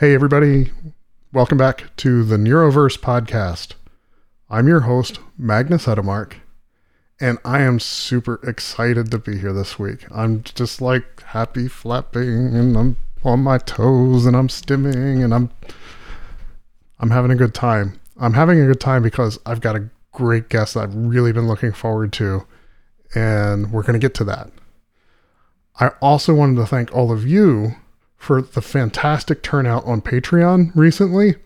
Hey, everybody. Welcome back to the Neuroverse podcast. I'm your host, Magnus Hedemark, and I am super excited to be here this week. I'm just like happy flapping and I'm on my toes and I'm stimming and I'm I'm having a good time. I'm having a good time because I've got a great guest that I've really been looking forward to, and we're going to get to that. I also wanted to thank all of you for the fantastic turnout on Patreon recently.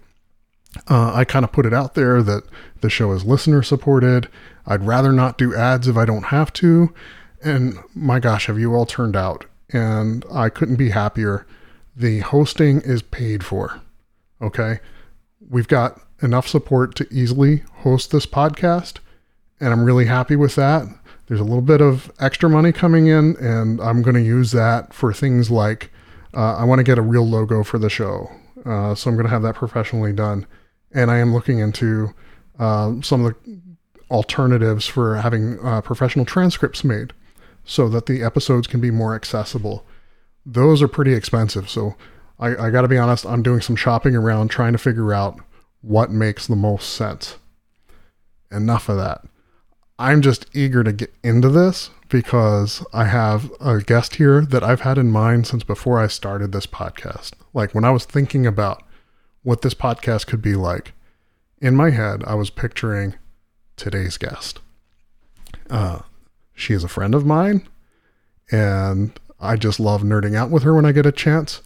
Uh, I kind of put it out there that the show is listener supported. I'd rather not do ads if I don't have to. And my gosh, have you all turned out? And I couldn't be happier. The hosting is paid for. Okay. We've got enough support to easily host this podcast. And I'm really happy with that. There's a little bit of extra money coming in, and I'm going to use that for things like uh, I want to get a real logo for the show. Uh, so I'm going to have that professionally done. And I am looking into uh, some of the alternatives for having uh, professional transcripts made so that the episodes can be more accessible. Those are pretty expensive. So I, I got to be honest, I'm doing some shopping around trying to figure out what makes the most sense. Enough of that. I'm just eager to get into this because I have a guest here that I've had in mind since before I started this podcast. Like when I was thinking about what this podcast could be like, in my head, I was picturing today's guest. Uh, she is a friend of mine, and I just love nerding out with her when I get a chance.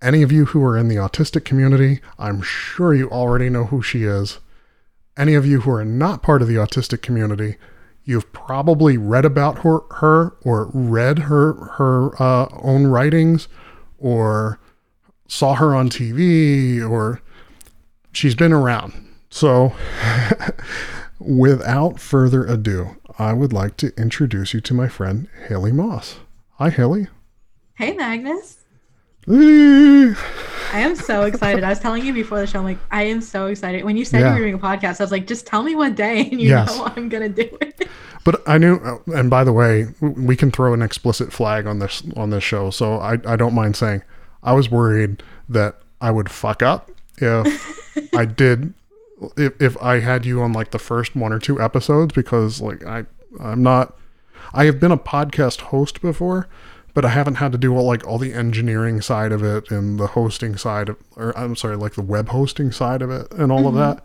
Any of you who are in the autistic community, I'm sure you already know who she is. Any of you who are not part of the autistic community, you've probably read about her, her or read her her uh, own writings, or saw her on TV, or she's been around. So, without further ado, I would like to introduce you to my friend Haley Moss. Hi, Haley. Hey, Magnus. I am so excited. I was telling you before the show, I'm like, I am so excited. When you said Yeah. you were doing a podcast, I was like, just tell me what day and you Yes. know I'm going to do it. But I knew, and by the way, we can throw an explicit flag on this on this show, so I, I don't mind saying I was worried that I would fuck up if I did if if I had you on like the first one or two episodes because like I I'm not I have been a podcast host before, but I haven't had to do all like all the engineering side of it and the hosting side of or I'm sorry, like the web hosting side of it and all of mm-hmm. that.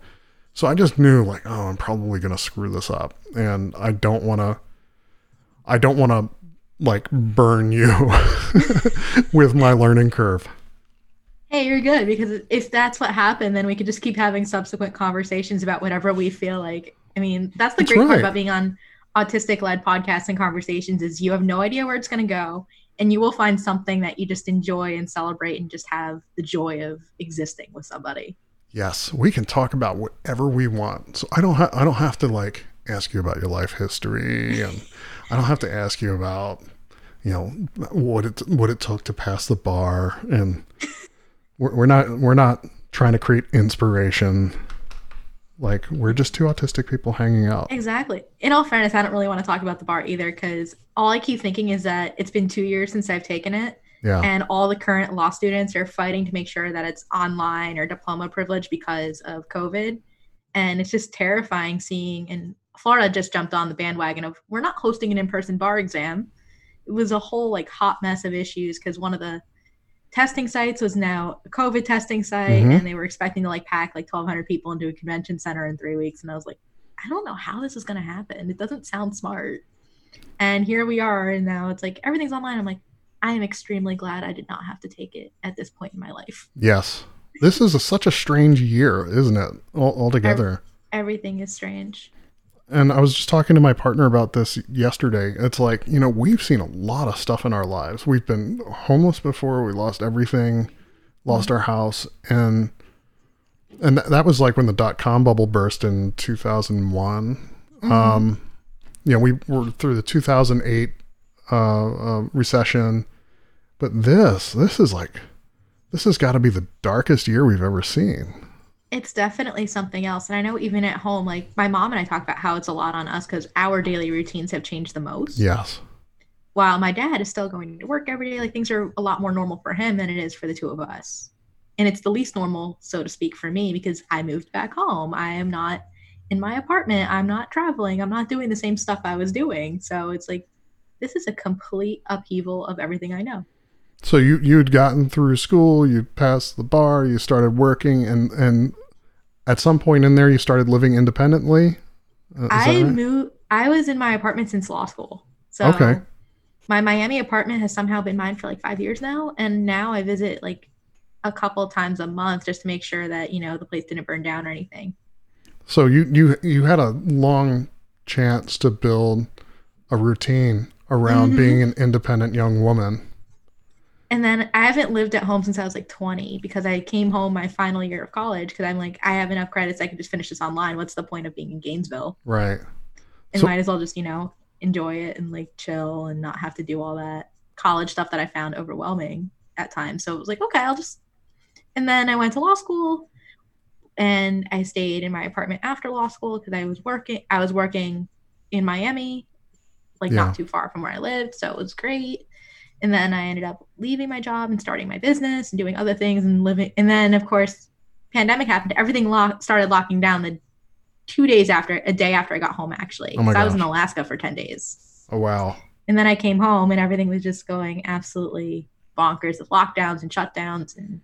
So I just knew like, oh, I'm probably gonna screw this up, and I don't want to. I don't want to like burn you with my learning curve. Hey, you're good because if that's what happened, then we could just keep having subsequent conversations about whatever we feel like. I mean, that's the That's great right. part about being on autistic led podcasts and conversations is you have no idea where it's going to go and you will find something that you just enjoy and celebrate and just have the joy of existing with somebody. Yes, we can talk about whatever we want. So I don't. Ha- I don't have to like ask you about your life history, and I don't have to ask you about, you know, what it what it took to pass the bar, and we're, we're not we're not trying to create inspiration. Like we're just two autistic people hanging out. Exactly. In all fairness, I don't really want to talk about the bar either because all I keep thinking is that it's been two years since I've taken it, Yeah. and all the current law students are fighting to make sure that it's online or diploma privilege because of COVID. And it's just terrifying seeing, and Florida just jumped on the bandwagon of we're not hosting an in person bar exam. It was a whole like hot mess of issues because one of the testing sites was now a COVID testing site, Mhm. and they were expecting to like pack like 1,200 people into a convention center in three weeks. And I was like, I don't know how this is going to happen. It doesn't sound smart. And here we are. And now it's like everything's online. I'm like, I am extremely glad I did not have to take it at this point in my life. Yes. This is a, such a strange year, isn't it? All, altogether. Everything is strange. And I was just talking to my partner about this yesterday. It's like, you know, we've seen a lot of stuff in our lives. We've been homeless before, we lost everything, lost our house, and and th- that was like when the dot com bubble burst in 2001. Um, you know, we were through the 2008 uh, uh, recession, but this, this is like, this has got to be the darkest year we've ever seen. It's definitely something else. And I know even at home, like my mom and I talk about how it's a lot on us because our daily routines have changed the most. Yes. While my dad is still going to work every day, like things are a lot more normal for him than it is for the two of us. and it's the least normal, so to speak, for me because I moved back home. I am not in my apartment. I'm not traveling. I'm not doing the same stuff I was doing. So it's like this is a complete upheaval of everything I know. So you you'd gotten through school, you passed the bar, you started working, and and at some point in there, you started living independently. Uh, I right? moved. I was in my apartment since law school. So okay. My Miami apartment has somehow been mine for like five years now, and now I visit like a couple times a month just to make sure that you know the place didn't burn down or anything. So you you you had a long chance to build a routine around mm-hmm. being an independent young woman. And then I haven't lived at home since I was like 20 because I came home my final year of college because I'm like, I have enough credits. I can just finish this online. What's the point of being in Gainesville? Right. And so, might as well just, you know, enjoy it and like chill and not have to do all that college stuff that I found overwhelming at times. So it was like, okay, I'll just. And then I went to law school and I stayed in my apartment after law school because I was working. I was working in Miami, like yeah. not too far from where I lived. So it was great. And then I ended up leaving my job and starting my business and doing other things and living. And then, of course, pandemic happened. Everything lo- started locking down the two days after, a day after I got home, actually. Oh I was in Alaska for 10 days. Oh, wow. And then I came home and everything was just going absolutely bonkers with lockdowns and shutdowns. And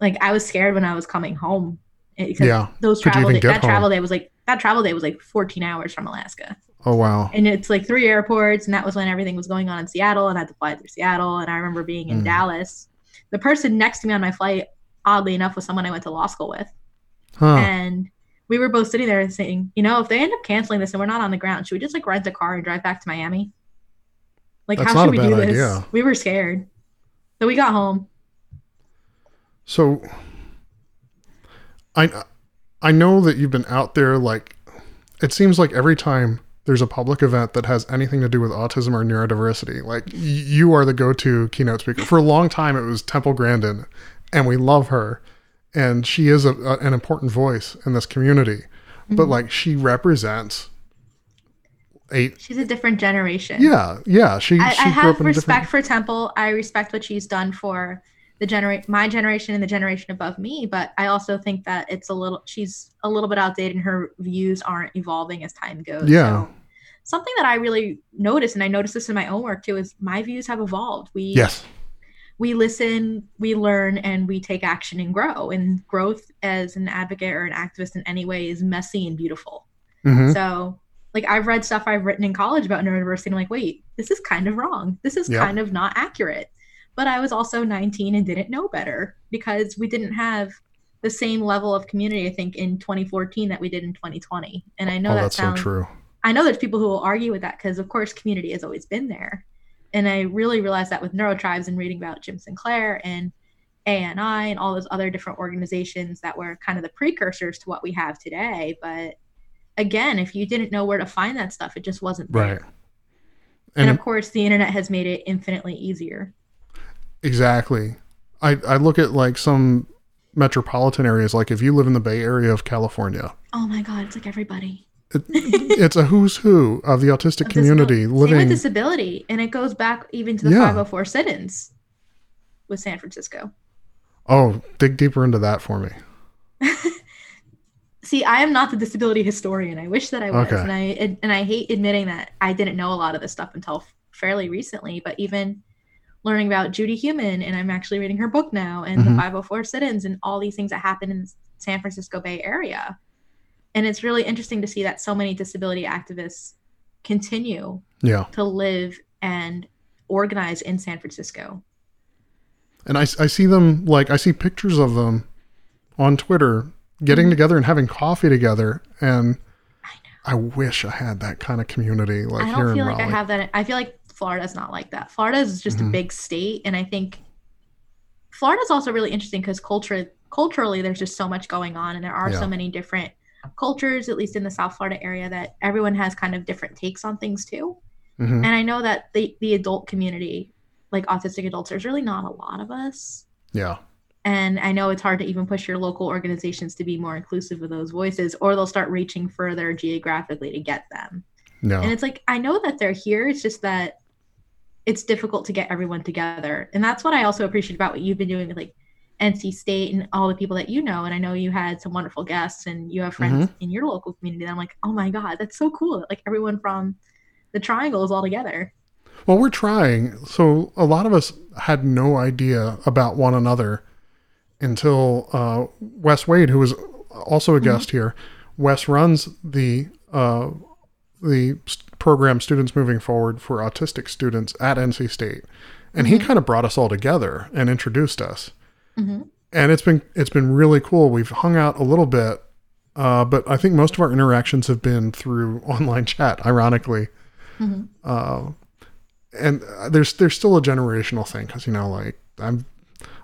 like, I was scared when I was coming home. Eh, because yeah. those travel day, that home? travel day was like, that travel day was like 14 hours from Alaska. Oh wow! And it's like three airports, and that was when everything was going on in Seattle, and I had to fly through Seattle. And I remember being in mm. Dallas. The person next to me on my flight, oddly enough, was someone I went to law school with, huh. and we were both sitting there and saying, you know, if they end up canceling this and we're not on the ground, should we just like rent a car and drive back to Miami? Like, That's how should we do this? Idea. We were scared, so we got home. So, I I know that you've been out there like it seems like every time there's a public event that has anything to do with autism or neurodiversity. Like you are the go-to keynote speaker. For a long time, it was Temple Grandin, and we love her, and she is a, a, an important voice in this community. Mm-hmm. But like she represents eight. she's a different generation. Yeah, yeah. She. I, she I have respect different... for Temple. I respect what she's done for the generate my generation and the generation above me but i also think that it's a little she's a little bit outdated and her views aren't evolving as time goes yeah so something that i really notice and i notice this in my own work too is my views have evolved we yes we listen we learn and we take action and grow and growth as an advocate or an activist in any way is messy and beautiful mm-hmm. so like I've read stuff I've written in college about neurodiversity. And I'm like, wait, this is kind of wrong. This is yep. kind of not accurate. But I was also 19 and didn't know better because we didn't have the same level of community, I think, in 2014 that we did in 2020. And I know oh, that that's sounds, so true. I know there's people who will argue with that because, of course, community has always been there. And I really realized that with Neurotribes and reading about Jim Sinclair and ANI and all those other different organizations that were kind of the precursors to what we have today. But again, if you didn't know where to find that stuff, it just wasn't there. Right. And, and of course, the internet has made it infinitely easier. Exactly. I, I look at like some metropolitan areas, like if you live in the Bay Area of California. Oh my God, it's like everybody. It, it's a who's who of the autistic of community living with disability, and it goes back even to the yeah. 504 sit-ins with San Francisco. Oh, dig deeper into that for me. See, I am not the disability historian. I wish that I was, okay. and I and I hate admitting that I didn't know a lot of this stuff until fairly recently. But even learning about Judy Heumann, and I'm actually reading her book now, and mm-hmm. the 504 sit-ins, and all these things that happen in San Francisco Bay Area. And it's really interesting to see that so many disability activists continue yeah. to live and organize in San Francisco. And I, I see them like I see pictures of them on Twitter getting mm-hmm. together and having coffee together and I, I, wish I had that kind of community like I don't feel like Raleigh. I have that I feel like Florida's not like that. Florida is just mm-hmm. a big state, and I think Florida's also really interesting because culture culturally there's just so much going on, and there are yeah. so many different cultures, at least in the South Florida area, that everyone has kind of different takes on things too. Mm-hmm. And I know that the the adult community, like autistic adults, there's really not a lot of us. Yeah. And I know it's hard to even push your local organizations to be more inclusive of those voices, or they'll start reaching further geographically to get them. No. And it's like I know that they're here. It's just that it's difficult to get everyone together. And that's what I also appreciate about what you've been doing with like NC State and all the people that you know. And I know you had some wonderful guests and you have friends in your local community. And I'm like, oh my God, that's so cool. Like everyone from the triangle is all together. Well, we're trying. So a lot of us had no idea about one another until uh, Wes Wade, who was also a guest here. Wes runs the uh, the program Students Moving Forward for autistic students at NC State, and he kind of brought us all together and introduced us. Mhm. And it's been it's been really cool. We've hung out a little bit, uh, but I think most of our interactions have been through online chat. Ironically, Mhm. uh, and uh, there's there's still a generational thing because you know like I'm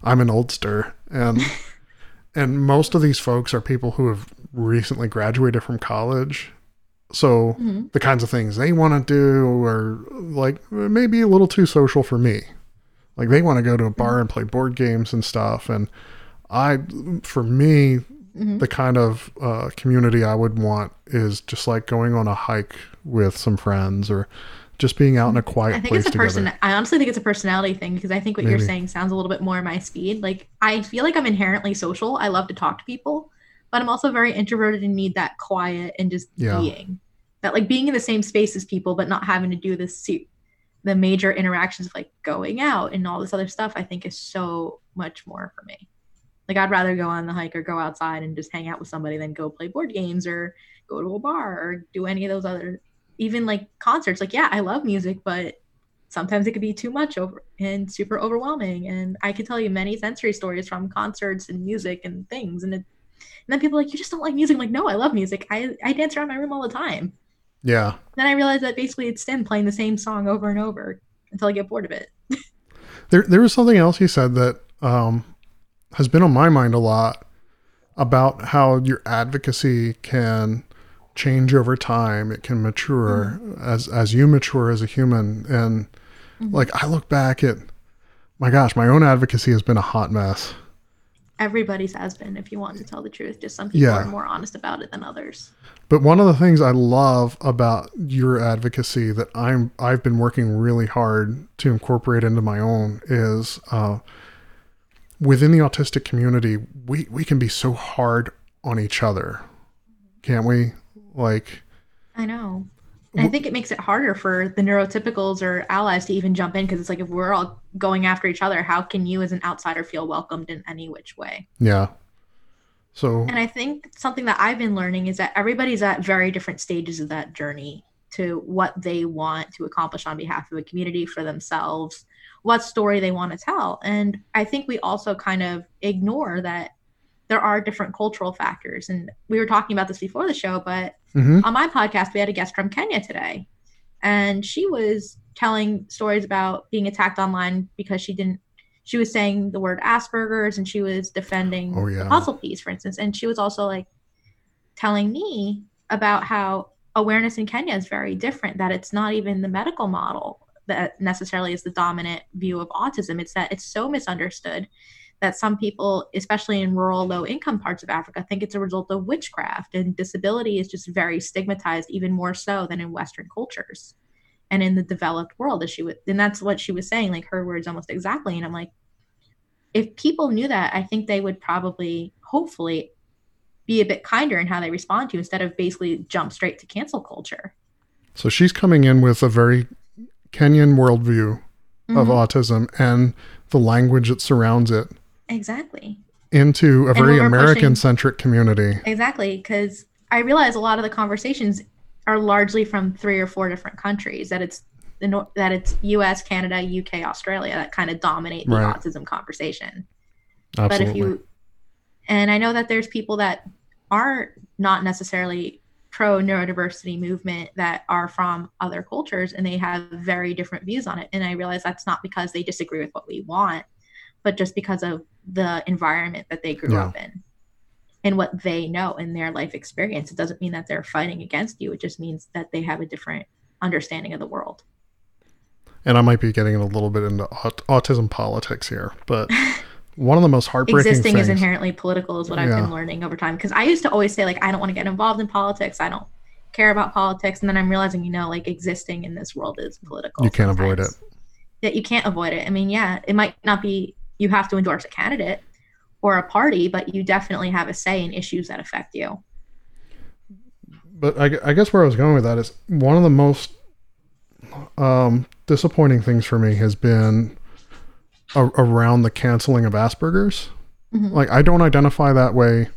I'm an oldster and and most of these folks are people who have recently graduated from college so Mhm. the kinds of things they want to do are like maybe a little too social for me like they want to go to a bar and play board games and stuff and i for me Mhm. the kind of uh, community i would want is just like going on a hike with some friends or just being out in a quiet I think place it's a together person. I honestly think it's a personality thing because I think what you're saying sounds a little bit more my speed. Like I feel like I'm inherently social. I love to talk to people, but I'm also very introverted and need that quiet and just Yeah. being. That like being in the same space as people, but not having to do this the major interactions of like going out and all this other stuff. I think is so much more for me. Like I'd rather go on the hike or go outside and just hang out with somebody than go play board games or go to a bar or do any of those other even like concerts. Like yeah, I love music, but sometimes it could be too much over and super overwhelming. And I could tell you many sensory stories from concerts and music and things. And, it, and then people are like, you just don't like music. I'm like, no, I love music. I, I dance around my room all the time. yeah Then I realized that basically it's stim playing the same song over and over until I get bored of it. There, there was something else he said that um, has been on my mind a lot about how your advocacy can change over time. It can mature as as you mature as a human. And like I look back at, my gosh, my own advocacy has been a hot mess. Everybody's has been, if you want to tell the truth. Just some people Yeah. are more honest about it than others. But one of the things I love about your advocacy that I'm I've been working really hard to incorporate into my own is uh, within the autistic community we we can be so hard on each other, can't we? Like I know. And I think it makes it harder for the neurotypicals or allies to even jump in because it's like if we're all going after each other, how can you as an outsider feel welcomed in any which way? yeah. So And I think something that I've been learning is that everybody's at very different stages of that journey to what they want to accomplish on behalf of a community for themselves, what story they want to tell. And I think we also kind of ignore that there are different cultural factors. And we were talking about this before the show, but mhm. on my podcast, we had a guest from Kenya today, and she was telling stories about being attacked online because she didn't. She was saying the word Asperger's, and she was defending Oh, the puzzle piece, for instance. And she was also like telling me about how awareness in Kenya is very different. That it's not even the medical model that necessarily is the dominant view of autism. It's that it's so misunderstood that some people, especially in rural, low income parts of Africa, think it's a result of witchcraft and disability is just very stigmatized, even more so than in Western cultures and in the developed world. As she would, and that's what she was saying, like her words almost exactly. And I'm like, if people knew that, I think they would probably, hopefully, be a bit kinder in how they respond to you instead of basically jump straight to cancel culture. so she's coming in with a very Kenyan worldview of Mhm. autism and the language that surrounds it Exactly. into a very American centric community. Exactly, because I realize a lot of the conversations are largely from three or four different countries. That it's that it's U.S., Canada, U.K., Australia that kind of dominate the Right. autism conversation. Absolutely. But if you, and I know that there's people that aren't not necessarily pro neurodiversity movement that are from other cultures and they have very different views on it. And I realize that's not because they disagree with what we want, but just because of the environment that they grew Yeah. up in and what they know in their life experience. It doesn't mean that they're fighting against you. It just means that they have a different understanding of the world. and I might be getting a little bit into aut- autism politics here, but one of the most heartbreaking Existing things. is inherently political, is what I've Yeah. been learning over time. Because I used to always say, like, I don't want to get involved in politics. I don't care about politics. And then I'm realizing, you know, like existing in this world is political. You can't avoid it. That you can't avoid it. I mean, yeah, it might not be you have to endorse a candidate, or a party, but you definitely have a say in issues that affect you. But I, I guess where I was going with that is one of the most um, disappointing things for me has been a, around the canceling of Asperger's. Mhm. Like I don't identify that way,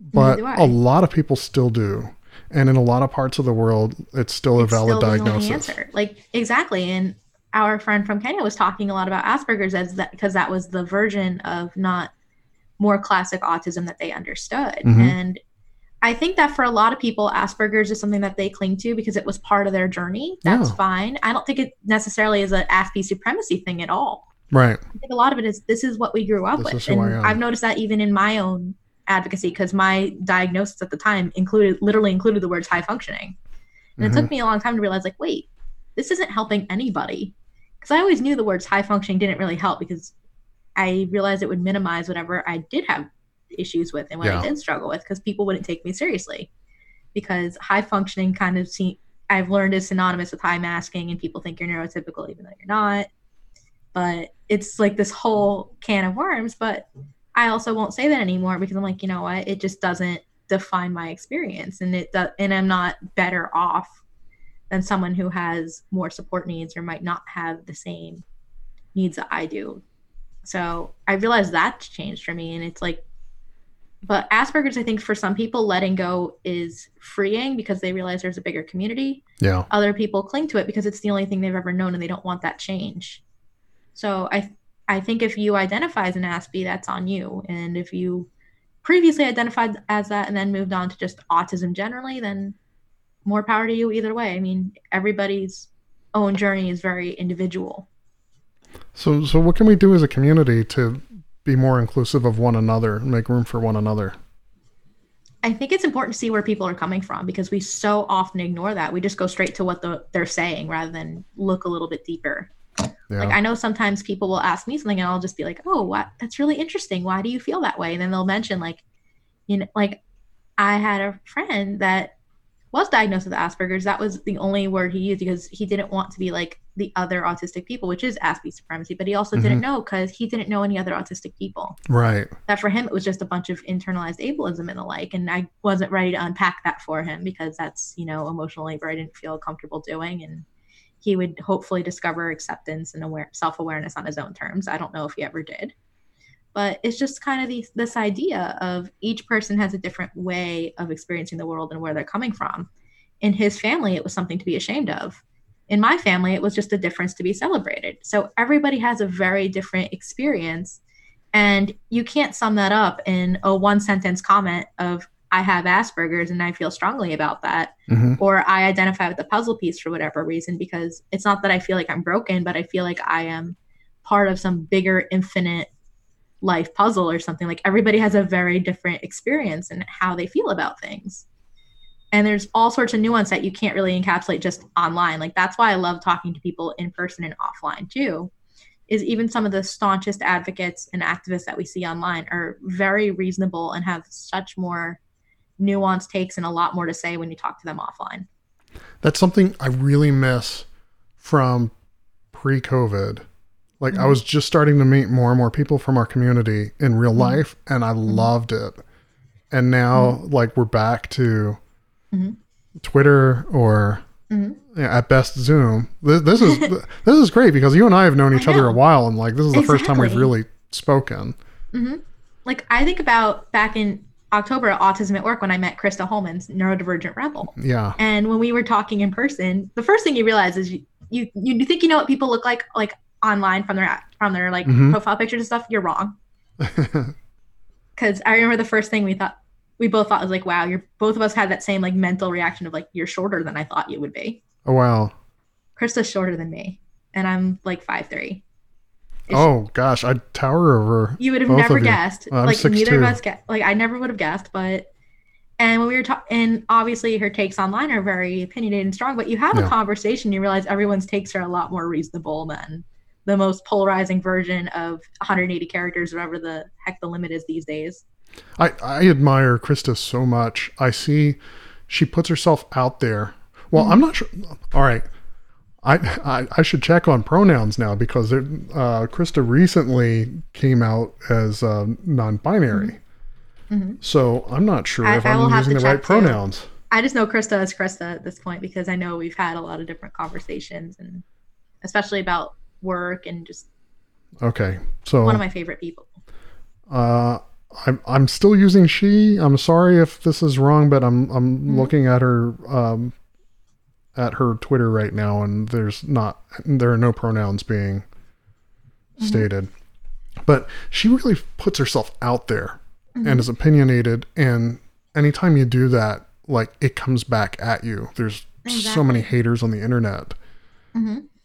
but a lot of people still do. And in a lot of parts of the world, it's still a It's valid still diagnosis. Like exactly. And our friend from Kenya was talking a lot about Asperger's as that because that was the version of not more classic autism that they understood. Mhm. And I think that for a lot of people, Asperger's is something that they cling to because it was part of their journey. That's fine. I don't think it necessarily is an Aspie supremacy thing at all. Right. I think a lot of it is this is what we grew up This with. And. I've noticed that even in my own advocacy because my diagnosis at the time included literally included the words high functioning. And Mhm. it took me a long time to realize like, wait, this isn't helping anybody. Because I always knew the words high functioning didn't really help because I realized it would minimize whatever I did have issues with and what Yeah. I did struggle with because people wouldn't take me seriously. Because high functioning kind of see I've learned is synonymous with high masking and people think you're neurotypical even though you're not. But it's like this whole can of worms. But I also won't say that anymore because I'm like, you know what? It just doesn't define my experience and it does and I'm not better off than someone who has more support needs or might not have the same needs that I do. So I realized that's changed for me and it's like but Asperger's I think for some people letting go is freeing because they realize there's a bigger community Yeah. other people cling to it because it's the only thing they've ever known and they don't want that change. So I I think if you identify as an Aspie, that's on you. And if you previously identified as that and then moved on to just autism generally, then more power to you either way. I mean, everybody's own journey is very individual. So, so what can we do as a community to be more inclusive of one another and make room for one another? I think it's important to see where people are coming from because we so often ignore that. We just go straight to what the, they're saying rather than look a little bit deeper. Yeah. Like I know sometimes people will ask me something and I'll just be like, "Oh, what? That's really interesting. Why do you feel that way?" And then they'll mention like, you know, like I had a friend that was diagnosed with Asperger's. That was the only word he used because he didn't want to be like the other autistic people, which is Aspie supremacy. But he also Mhm. didn't know because he didn't know any other autistic people. right. That for him it was just a bunch of internalized ableism and the like. And I wasn't ready to unpack that for him because that's you know emotional labor I didn't feel comfortable doing and he would hopefully discover acceptance and aware self-awareness on his own terms i don't know if he ever did but it's just kind of these, this idea of each person has a different way of experiencing the world and where they're coming from in his family it was something to be ashamed of in my family it was just a difference to be celebrated so everybody has a very different experience and you can't sum that up in a one sentence comment of i have asperger's and i feel strongly about that hmm or I identify with the puzzle piece for whatever reason because it's not that I feel like I'm broken, but I feel like I am part of some bigger infinite life puzzle or something. Like everybody has a very different experience and how they feel about things. And there's all sorts of nuance that you can't really encapsulate just online. Like that's why I love talking to people in person and offline too. Is even some of the staunchest advocates and activists that we see online are very reasonable and have such more nuanced takes and a lot more to say when you talk to them offline. That's something I really miss from pre-COVID. Like I Mhm. was just starting to meet more and more people from our community in real Mhm. life, and I loved it. And now, like we're back to Mhm. Twitter or Mhm. yeah, at best Zoom. This, this is this is great because you and I have known each other a while, and like this is the first time we've really spoken. hmm Like I think about back in October at Autism at Work when I met Krista Holman's neurodivergent rebel. Yeah, And when we were talking in person, the first thing you realize is you you, you think you know what people look like like online from their from their like Mhm. profile pictures and stuff. You're wrong. Because I remember the first thing we thought we both thought it was like, wow, you're both of us had that same like mental reaction of like you're shorter than I thought you would be. oh wow. Krista's shorter than me, and I'm like five three. Oh gosh, I tower over. You would have never guessed. I'm like neither of us guessed. Like I never would have guessed, but and when we were talking, and obviously her takes online are very opinionated and strong. But you have Yeah. a conversation, you realize everyone's takes are a lot more reasonable than the most polarizing version of 180 characters, whatever the heck the limit is these days. I, I admire Krista so much. I see she puts herself out there. Well, Mhm. I'm not sure. All right. I, I I should check on pronouns now because uh, Krista recently came out as uh, non-binary. Mhm. So I'm not sure I- if I I'm using the right too. pronouns. I just know Krista as Krista at this point because I know we've had a lot of different conversations and especially about work and just Okay, so one of my favorite people. Uh, I'm I'm still using she. I'm sorry if this is wrong, but I'm I'm Mhm. looking at her um at her Twitter right now, and there's not there are no pronouns being Mhm. stated. But she really puts herself out there Mhm. and is opinionated, and anytime you do that, like it comes back at you. There's so many haters on the internet.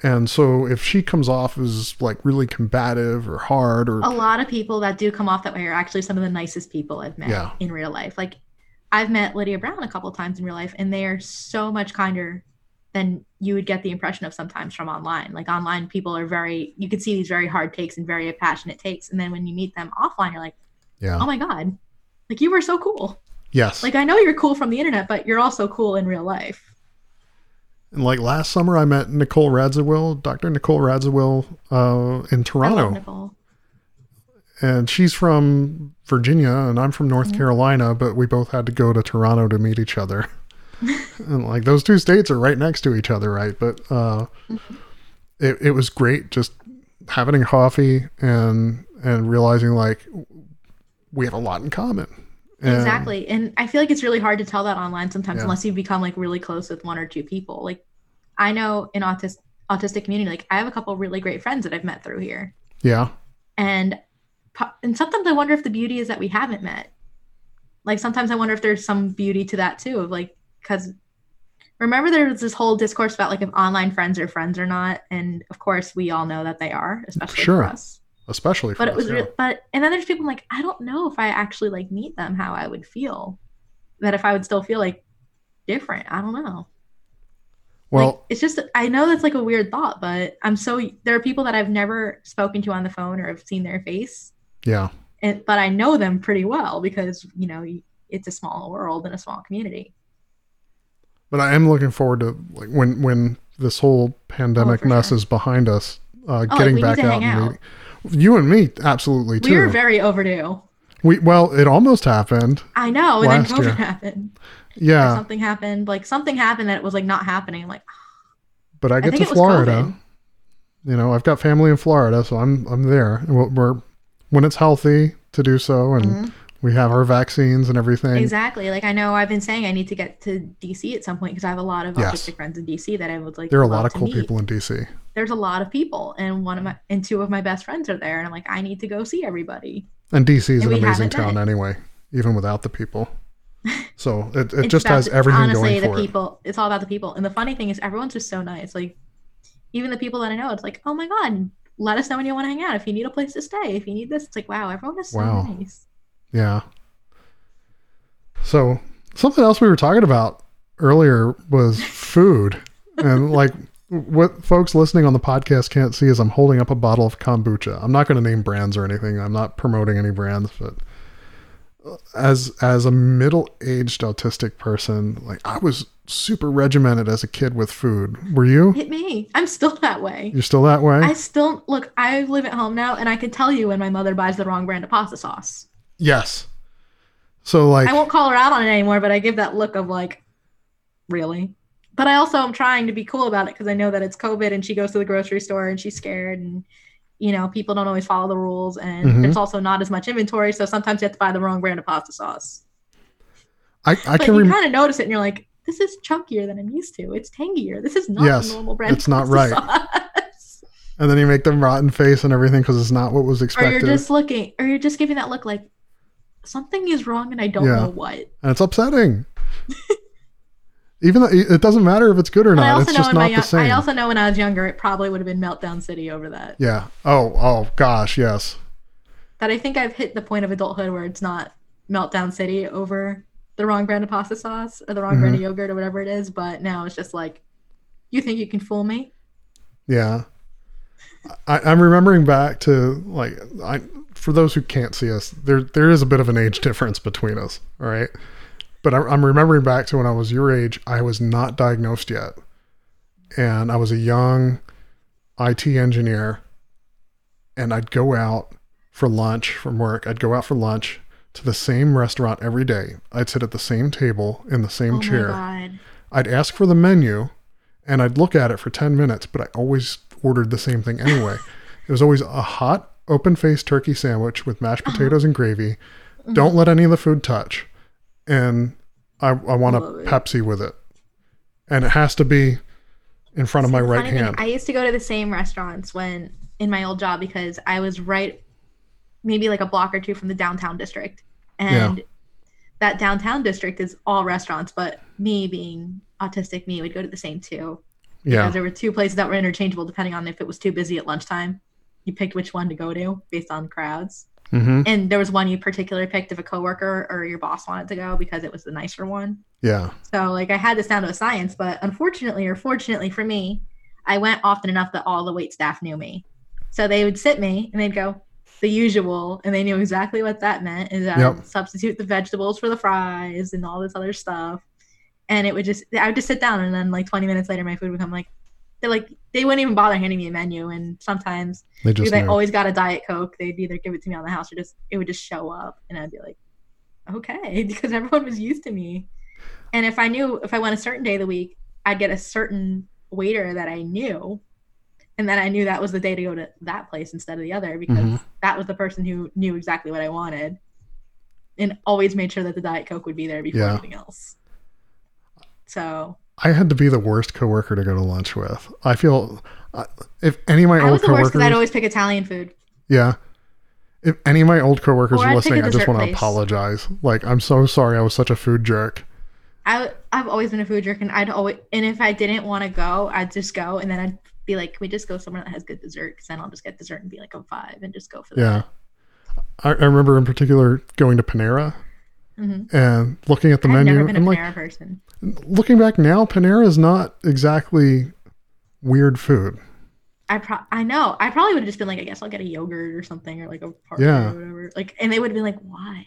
And so if she comes off as like really combative or hard or A lot of people that do come off that way are actually some of the nicest people I've met Yeah. in real life. Like I've met Lydia Brown a couple times in real life, and they are so much kinder than you would get the impression of sometimes from online. Like online, people are very you can see these very hard takes and very passionate takes, and then when you meet them offline, you're like, yeah. oh my god, like you were so cool. yes. Like I know you're cool from the internet, but you're also cool in real life. And like last summer, I met Nicole Radziwill, Dr. Nicole Radziwill, uh, in Toronto, and she's from Virginia, and I'm from North Mhm. Carolina, but we both had to go to Toronto to meet each other. and like those two states are right next to each other, right? But uh, Mm-hmm. it it was great just having coffee and and realizing like we have a lot in common. Exactly. And I feel like it's really hard to tell that online sometimes Yeah. unless you become like really close with one or two people. Like I know in autistic autistic community, like I have a couple really great friends that I've met through here. Yeah. And and sometimes I wonder if the beauty is that we haven't met. Like sometimes I wonder if there's some beauty to that too of like cuz remember there was this whole discourse about like if online friends are friends or not and of course we all know that they are especially Sure. for us Especially for but it was yeah. real but and then there's people like i don't know if i actually like meet them how i would feel that if i would still feel like different i don't know well, like, it's just i know that's like a weird thought but i'm so there are people that i've never spoken to on the phone or have seen their face yeah. and but i know them pretty well because you know it's a small world and a small community But I am looking forward to like when when this whole pandemic Oh, mess sure. is behind us, uh, Oh, getting back out and out. You and me, absolutely too. we were very overdue we well, it almost happened. i know and then covid year. happened Or Yeah, something happened like something happened that it was like not happening like but I get think to Florida. You know, I've got family in Florida, so I'm I'm there. We're, we're when it's healthy to do so, and Mhm. We have our vaccines and everything. Exactly. Like I know I've been saying I need to get to DC at some point because I have a lot of Yes. autistic friends in DC that I would like. There are a lot of cool meet. people in DC. There's a lot of people, and one of my and two of my best friends are there, and I'm like, I need to go see everybody. And DC is an amazing town anyway, even without the people. So it, it just has the- everything honestly, going the for it. people. It's all about the people, and the funny thing is, everyone's just so nice. Like even the people that I know, it's like, oh my god, let us know when you want to hang out. If you need a place to stay, if you need this, it's like, wow, everyone is so Wow. nice. Yeah. So something else we were talking about earlier was food. and like what folks listening on the podcast can't see is I'm holding up a bottle of kombucha. I'm not going to name brands or anything. I'm not promoting any brands, but as as a middle-aged autistic person, like I was super regimented as a kid with food. Were you? Hit me. I'm still that way. You're still that way? I still look. I live at home now, and I can tell you when my mother buys the wrong brand of pasta sauce. Yes. So like I won't call her out on it anymore, but I give that look of like, really. But I also am trying to be cool about it because I know that it's COVID, and she goes to the grocery store and she's scared, and you know people don't always follow the rules, and Mhm. there's also not as much inventory, so sometimes you have to buy the wrong brand of pasta sauce. I, I But can you rem- kind of notice it, and you're like, this is chunkier than I'm used to. It's tangier. This is not Yes, the normal brand. it's of not pasta right. sauce. and then you make them rotten face and everything because it's not what was expected. or you're just looking, or you're just giving that look like something is wrong, and I don't Yeah. know what. and it's upsetting. Even though it doesn't matter if it's good or But not, it's just my not the same. I also know when I was younger, it probably would have been Meltdown City over that. yeah. Oh. Oh gosh. Yes. That I think I've hit the point of adulthood where it's not Meltdown City over the wrong brand of pasta sauce or the wrong brand of Mm-hmm. yogurt or whatever it is. But now it's just like, you think you can fool me? Yeah. I, I'm remembering back to like I for those who can't see us, there there is a bit of an age difference between us. All right. But I, I'm remembering back to when I was your age. I was not diagnosed yet, and I was a young IT engineer, and I'd go out for lunch from work. I'd go out for lunch to the same restaurant every day. I'd sit at the same table in the same oh chair. my god. I'd ask for the menu and I'd look at it for 10 minutes, but I always ordered the same thing anyway. it was always a hot, open faced turkey sandwich with mashed Uh-huh. potatoes and gravy. Mm-hmm. Don't let any of the food touch. And I, I want a Love it. Pepsi with it. And it has to be in front of my right funny thing, hand. I used to go to the same restaurants when in my old job because I was right, maybe like a block or two from the downtown district, and that downtown district is all restaurants. But me being autistic, me would go to the same two yeah. because there were two places that were interchangeable depending on if it was too busy at lunchtime. You picked which one to go to based on crowds, hmm and there was one you particularly picked if a coworker or your boss wanted to go because it was the nicer one. Yeah. So like I had this down to a science, but unfortunately or fortunately for me, I went often enough that all the wait staff knew me. So they would sit me and they'd go the usual, and they knew exactly what that meant. Is that Yep. substitute the vegetables for the fries and all this other stuff. And it would just I would just sit down and then like 20 minutes later my food would come like they're like they wouldn't even bother handing me a menu and sometimes They because just I always got a diet coke. They'd either give it to me on the house or just it would just show up, and I'd be like, okay, because everyone was used to me. And if I knew if I went a certain day of the week, I'd get a certain waiter that I knew, and then I knew that was the day to go to that place instead of the other because Mhm. that was the person who knew exactly what I wanted, and always made sure that the diet coke would be there before Yeah. anything else. So I had to be the worst coworker to go to lunch with. I feel uh, if any of my old I old was the worst coworkers, because I'd always pick Italian food. yeah, if any of my old coworkers Or are I'd pick a listening, I just dessert want to place. apologize. Like, I'm so sorry. I was such a food jerk. I I've always been a food jerk, and I'd always and if I didn't want to go, I'd just go, and then I'd be like, "Can we just go somewhere that has good dessert?" Because then I'll just get dessert and be like a five, and just go for Yeah. I, I remember in particular going to Panera hmm and looking at the I've menu. never been a I'm like, person. looking back now, Panera is not exactly weird food. I pro- I know I probably would have just been like, I guess I'll get a yogurt or something, or like a party Yeah. or whatever. Like, and they would have been like, "Why?"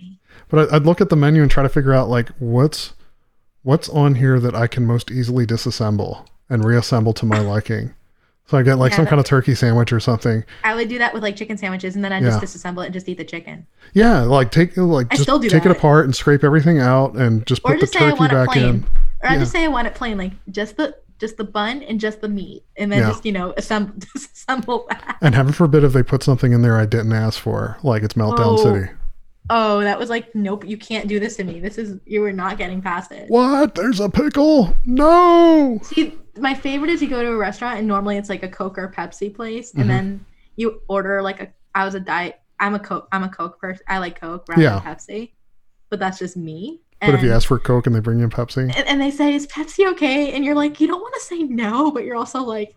But I'd look at the menu and try to figure out like what's what's on here that I can most easily disassemble and reassemble to my liking. So I get like Yeah, some kind of turkey sandwich or something. I would do that with like chicken sandwiches, and then I Yeah. just disassemble it and just eat the chicken, Yeah, like take like I just take it apart and scrape everything out and just or put the just say I turkey back plain, in. or I Yeah. just say I want it plain, like just the just the bun and just the meat, and then just you know assemble disassemble that. And heaven forbid if they put something in there I didn't ask for, like it's Meltdown Oh. City. Oh, that was like, nope, you can't do this to me. This is you were not getting past it. What? There's a pickle? No. See, my favorite is you go to a restaurant and normally it's like a Coke or Pepsi place, Mhm. and then you order like a. I was a diet. I'm a Coke. I'm a Coke person. I like Coke rather Yeah. than Pepsi, but that's just me. But if you ask for Coke and they bring you Pepsi, and, and they say, "Is Pepsi okay?" And you're like, you don't want to say no, but you're also like,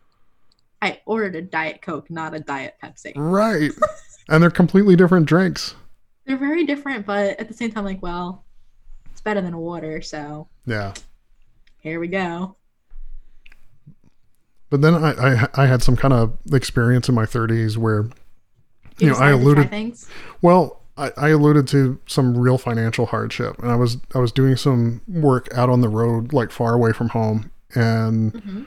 I ordered a diet Coke, not a diet Pepsi. right? and they're completely different drinks. They're very different, but at the same time, like, well, it's better than water, so Yeah. here we go. But then I, I I had some kind of experience in my 30s where You know, I alluded- things. Well, I, I alluded to some real financial hardship, and I was I was doing some work out on the road, like far away from home, and Mhm.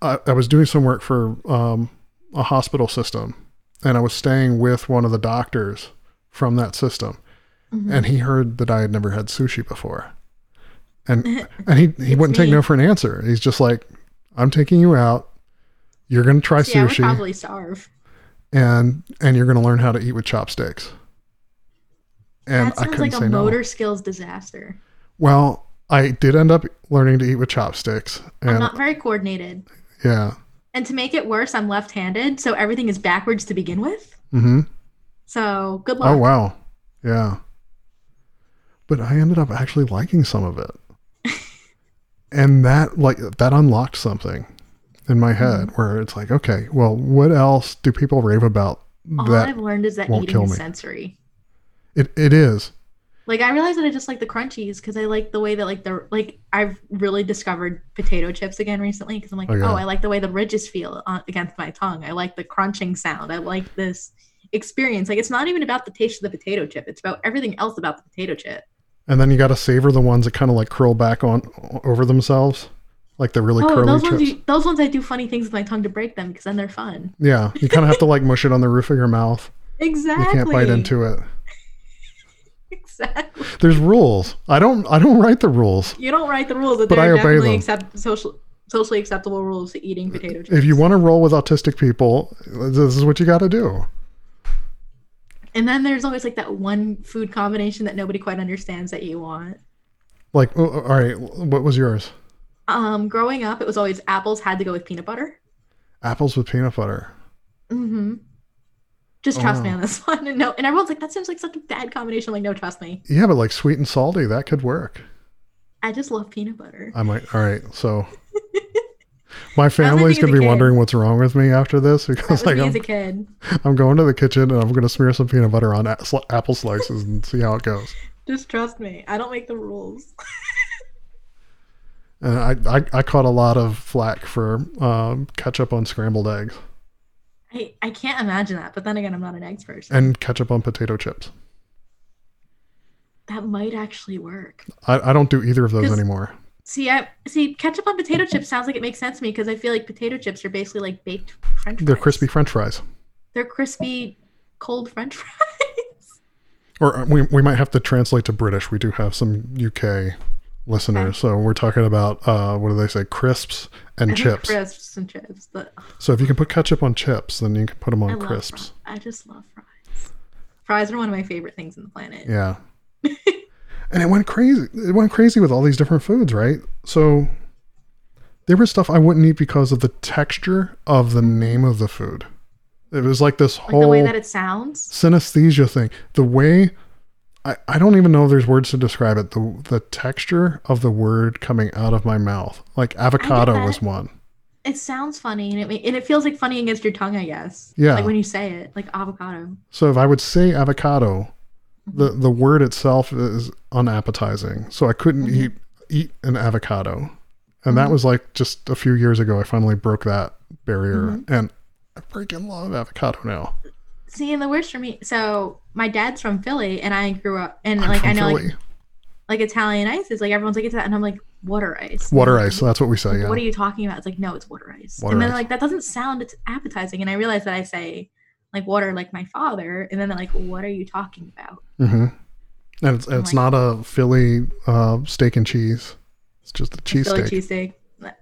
I, I was doing some work for um, a hospital system, and I was staying with one of the doctors from that system, Mhm. and he heard that I had never had sushi before, and and he he wouldn't take no for an answer. He's just like, "I'm taking you out. You're gonna try See, I would sushi." probably starve. and and you're going to learn how to eat with chopsticks. And that sounds like a motor no. skills disaster. Well, I did end up learning to eat with chopsticks, I'm and not very coordinated. yeah, And to make it worse, I'm left-handed, so everything is backwards to begin with. hmm So good luck. oh wow, yeah. But I ended up actually liking some of it, and that like that unlocked something in my head Mm-hmm. where it's like, okay, well, what else do people rave about? All that I've learned is that eating kill is sensory. it it is. Like I realized that I just like the crunchies because I like the way that like the like I've really discovered potato chips again recently because I'm like Oh, oh. I like the way the ridges feel on, against my tongue. I like the crunching sound. I like this experience. Like it's not even about the taste of the potato chip. It's about everything else about the potato chip. And then you got to savor the ones that kind of like curl back on over themselves. like the really oh, curly those chips. ones, you, those ones I do funny things with my tongue to break them because then they're fun. yeah, you kind of have to like mush it on the roof of your mouth. Exactly. You can't bite into it. Exactly. There's rules. I don't. I don't write the rules. You don't write the rules, but, But I obey them. accept, social, socially acceptable rules to eating potato chips. If you want to roll with autistic people, this is what you got to do. And then there's always like that one food combination that nobody quite understands that you want. Like, oh, all right, what was yours? Um, growing up, it was always apples had to go with peanut butter. Apples with peanut butter. Mm-hmm. Just Oh, trust me on this one. And no, and everyone's like, that seems like such a bad combination. I'm like, no, trust me. Yeah, but like sweet and salty, that could work. I just love peanut butter. I might. All right, so my family's gonna be kid. wondering what's wrong with me after this because like I'm, as a kid. I'm going to the kitchen and I'm gonna smear some peanut butter on apple slices and see how it goes. Just trust me. I don't make the rules. And I, I, I caught a lot of flack for um, ketchup on scrambled eggs I, I can't imagine that, but then again, I'm not an eggs person. and ketchup on potato chips. that might actually work. I, I don't do either of those anymore. See, I see ketchup on potato chips sounds like it makes sense to me because I feel like potato chips are basically like baked French fries. They're crispy French fries. They're crispy, cold French fries. Or uh, we, we might have to translate to British. We do have some UK listeners. So we're talking about, uh, what do they say, crisps and I chips. crisps and chips. But So if you can put ketchup on chips, then you can put them on love crisps. I just love fries. Fries are one of my favorite things on the planet. Yeah. and it went crazy. It went crazy with all these different foods, right? So there was stuff I wouldn't eat because of the texture of the name of the food. It was like this Like whole the way that it sounds. synesthesia thing. The way I, I don't even know if there's words to describe it. The the texture of the word coming out of my mouth. Like avocado was one. It sounds funny and it and it feels like funny against your tongue, I guess. Yeah. Like when you say it, like avocado. So if I would say avocado, the the word itself is unappetizing. So I couldn't mm-hmm. eat eat an avocado. And that mm-hmm. was like just a few years ago I finally broke that barrier mm-hmm. and I freaking love avocado now. See, and the worst for me. So my dad's from Philly, and I grew up, and I'm like I know, like, like Italian ice is like everyone's like it's that, and I'm like water ice. water ice, that's what we say, yeah. What are you talking about? It's like no, it's water ice. Water and then ice. like that doesn't sound it's appetizing, and I realize that I say like water like my father, and then they're like, what are you talking about? mm-hmm. And it's, it's like- not a Philly uh, steak and cheese. It's just a Philly cheesesteak.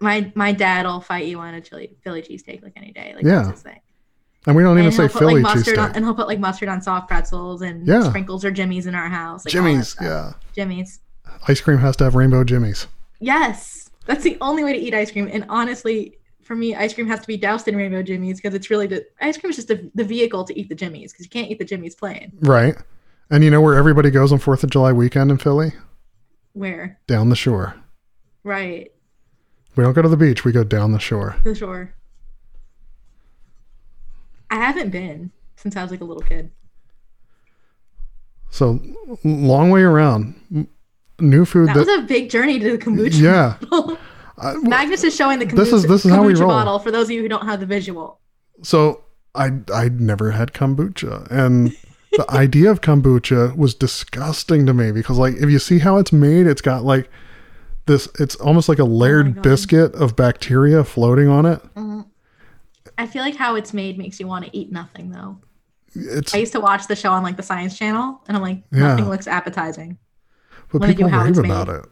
My my dad will fight you on a chili Philly cheesesteak like any day. Like Yeah. that's his thing. And we don't even And say Philly like mustard on, and he'll put like mustard on soft pretzels and Yeah. sprinkles or jimmies in our house. Like all that Jimmy's, stuff. yeah. Jimmies. Ice cream has to have rainbow jimmies. Yes, that's the only way to eat ice cream. And honestly, for me, ice cream has to be doused in rainbow jimmies because it's really the ice cream is just the, the vehicle to eat the jimmies because you can't eat the jimmies plain. Right. And you know where everybody goes on 4th of July weekend in Philly? Where Down the shore. right We don't go to the beach, we go down the shore. the shore. I haven't been since I was like a little kid. So long way around. New food That that, was a big journey to the kombucha. yeah. I- Magnus is showing the kombucha, This is- this is kombucha how we roll. bottle for those of you who don't have the visual. so I I never had kombucha and the idea of kombucha was disgusting to me because like if you see how it's made, it's got like this it's almost like a oh layered Oh biscuit of bacteria floating on it. Mm-hmm. I feel like how it's made makes you want to eat nothing though. It's I used to watch the show on like the Science Channel, and I'm like, Yeah. nothing looks appetizing. but people how rave about made. it.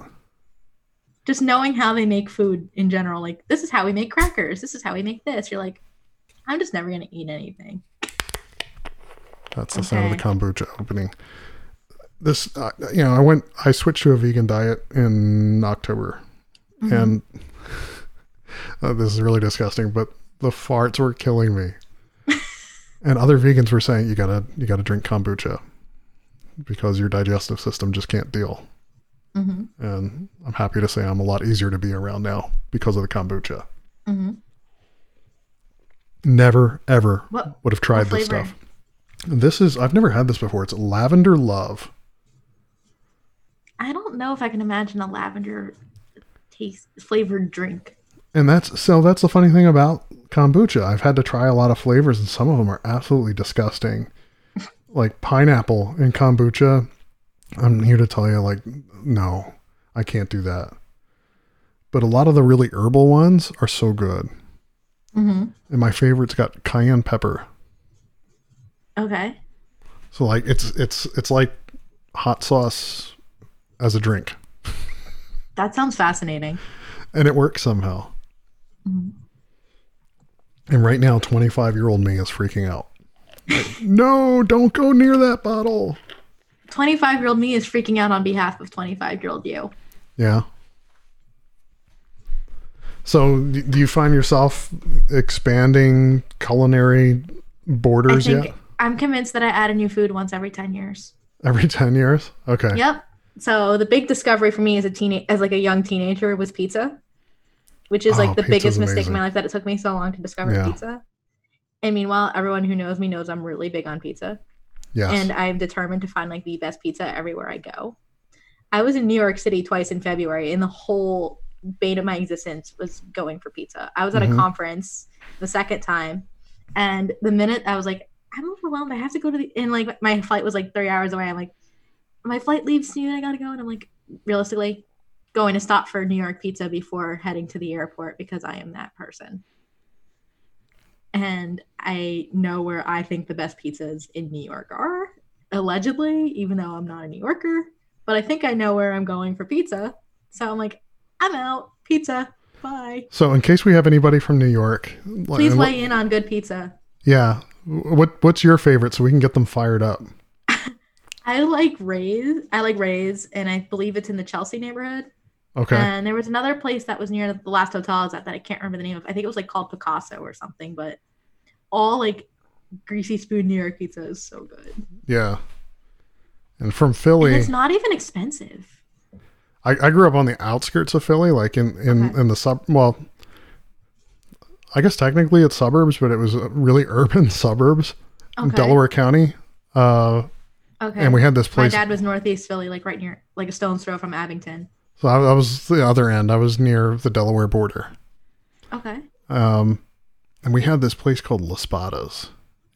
Just knowing how they make food in general, like this is how we make crackers, this is how we make this. You're like, I'm just never gonna eat anything. That's the sound of the kombucha opening. This, uh, you know, I went, I switched to a vegan diet in October, Mm-hmm. and uh, this is really disgusting. But the farts were killing me, and other vegans were saying you gotta, you gotta drink kombucha because your digestive system just can't deal. Hmm And I'm happy to say I'm a lot easier to be around now because of the kombucha. hmm Never ever What would have tried this stuff. This is I've never had this before. It's lavender love. I don't know if I can imagine a lavender taste flavored drink. And that's so that's the funny thing about kombucha. I've had to try a lot of flavors and some of them are absolutely disgusting. like pineapple in kombucha. I'm here to tell you like no, I can't do that. but a lot of the really herbal ones are so good. Mm-hmm. And my favorite's got cayenne pepper. Okay. So like it's it's it's like hot sauce as a drink, That sounds fascinating. and it works somehow. Mhm. And right now, 25 year old me is freaking out. Like, no, don't go near that bottle. 25 year old me is freaking out on behalf of 25 year old you. Yeah. So, do you find yourself expanding culinary borders yet? I'm convinced that I add a new food once every 10 years. Every 10 years? Okay. Yep. So the big discovery for me as a teen, as like a young teenager, was pizza, which is Oh, like the pizza's biggest mistake in my life that it took me so long to discover Yeah. pizza. And meanwhile, everyone who knows me knows I'm really big on pizza, Yes. and I'm determined to find like the best pizza everywhere I go. I was in New York City twice in February, and the whole bane of my existence was going for pizza. I was at Mhm. a conference the second time, and the minute I was like, I'm overwhelmed. I have to go to the and like my flight was like three hours away. I'm like, my flight leaves soon. I gotta go, and I'm like, realistically, going to stop for New York pizza before heading to the airport because I am that person. And I know where I think the best pizzas in New York are, allegedly, even though I'm not a New Yorker. But I think I know where I'm going for pizza. So I'm like, I'm out. Pizza. Bye. so, in case we have anybody from New York, Please weigh in on good pizza. yeah, what what's your favorite so we can get them fired up? I like Ray's. I like Ray's, and I believe it's in the Chelsea neighborhood. Okay. And there was another place that was near the last hotel I was at that I can't remember the name of. I think it was like called Picasso or something, but all like greasy spoon New York pizza is so good. yeah. And from And Philly, it's not even expensive. I, I grew up on the outskirts of Philly, like in in, Okay. in the sub. Well, I guess technically it's suburbs, but it was uh, really urban suburbs in Delaware County. Uh, Okay. and we had this place. My dad was northeast Philly, like right near like a stone's throw from Abington. So I, I was the other end. I was near the Delaware border. Okay. Um, and we had this place called La Spada's,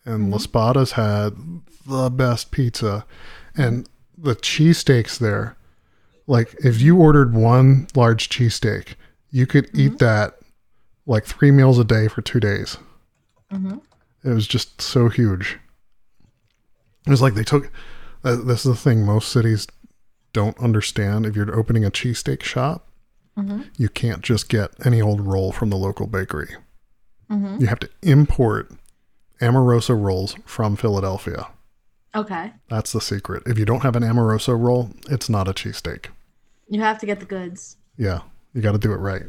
and La Mhm. Spada's had the best pizza, and the cheesesteaks there. Like if you ordered one large cheesesteak, you could eat that like three meals a day for two days. hmm It was just so huge. It was like they took. Uh, this is the thing most cities don't understand. If you're opening a cheesesteak shop, hmm you can't just get any old roll from the local bakery. hmm You have to import Amoroso rolls from Philadelphia. Okay. That's the secret. If you don't have an Amoroso roll, it's not a cheesesteak. You have to get the goods. Yeah, you got to do it right.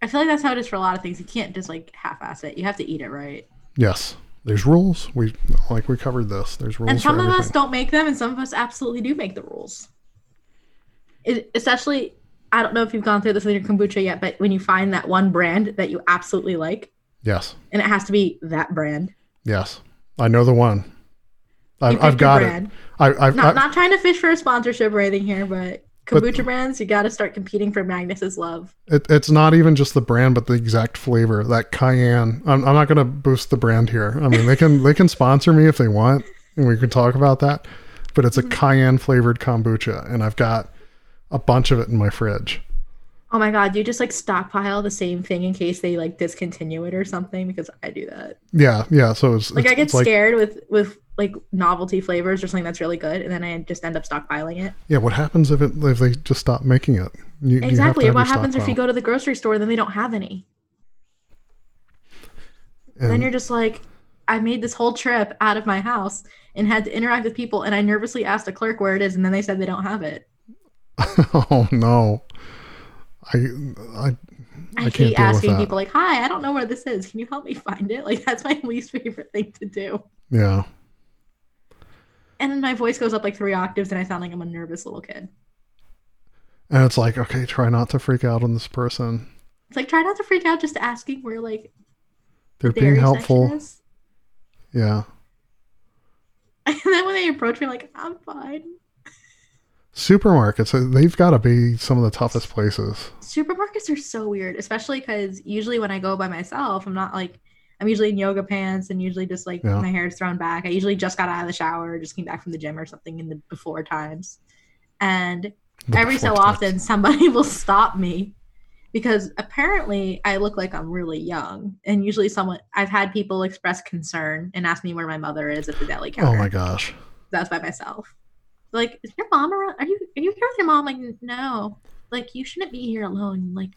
I feel like that's how it is for a lot of things. You can't just like half-ass it. You have to eat it right. Yes, there's rules. We like we covered this. There's rules and some of everything. us don't make them, and some of us absolutely do make the rules. It, especially, I don't know if you've gone through this with your kombucha yet, but when you find that one brand that you absolutely like, yes, and it has to be that brand. yes, I know the one. I've, I've got it. brand. I, I've, Not, I've not trying to fish for a sponsorship or anything here, but But- kombucha brands, you got to start competing for Magnus's love. it, it's not even just the brand, but the exact flavor. That cayenne. I'm, I'm not going to boost the brand here. I mean, they can they can sponsor me if they want, and we can talk about that. But it's a Mm-hmm. cayenne flavored kombucha, and I've got a bunch of it in my fridge. Oh my god, you just like stockpile the same thing in case they like discontinue it or something because I do that. Yeah, yeah. So it's Like it's, I get it's like scared with with like novelty flavors or something that's really good, and then I just end up stockpiling it. yeah. What happens if it if they just stop making it? You, you have Exactly. have What happens if you go to the grocery store then they don't have any? And- Then you're just like, I made this whole trip out of my house and had to interact with people, and I nervously asked a clerk where it is, and then they said they don't have it. oh no, I I I, I can't hate asking people like, "Hi, I don't know where this is. Can you help me find it?" Like that's my least favorite thing to do. yeah. And then my voice goes up like three octaves, and I sound like I'm a nervous little kid. And it's like, okay, try not to freak out on this person. It's like try not to freak out just asking where like They're being helpful. Yeah. And then when they approach me, like I'm fine. Supermarkets, uh, they've got to be some of the toughest places. Supermarkets are so weird, especially because usually when I go by myself, I'm not like I'm usually in yoga pants and usually just like Yeah. my is thrown back. I usually just got out of the shower, just came back from the gym or something in the before times. And The every so times. often somebody will stop me because apparently I look like I'm really young. And usually someone I've had people express concern and ask me where my mother is at the deli counter. Oh my gosh. That's by myself. Like, is your mom around? Are you are you here with your mom? Like, no. Like, you shouldn't be here alone. Like,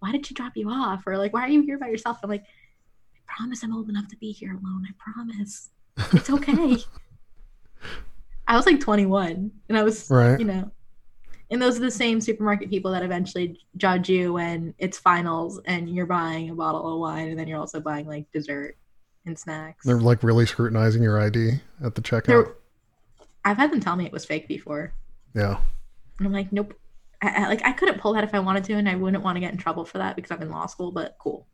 why did she drop you off? Or like, why are you here by yourself? I'm like, I promise I'm old enough to be here alone. I promise. It's okay. I was like 21 and I was, Right. you know, and those are the same supermarket people that eventually judge you when it's finals and you're buying a bottle of wine and then you're also buying like dessert and snacks. They're like really scrutinizing your ID at the checkout. There- I've had them tell me it was fake before. yeah. And I'm like, nope. I, I, like I couldn't pull that if I wanted to, and I wouldn't want to get in trouble for that because I'm in law school. But cool.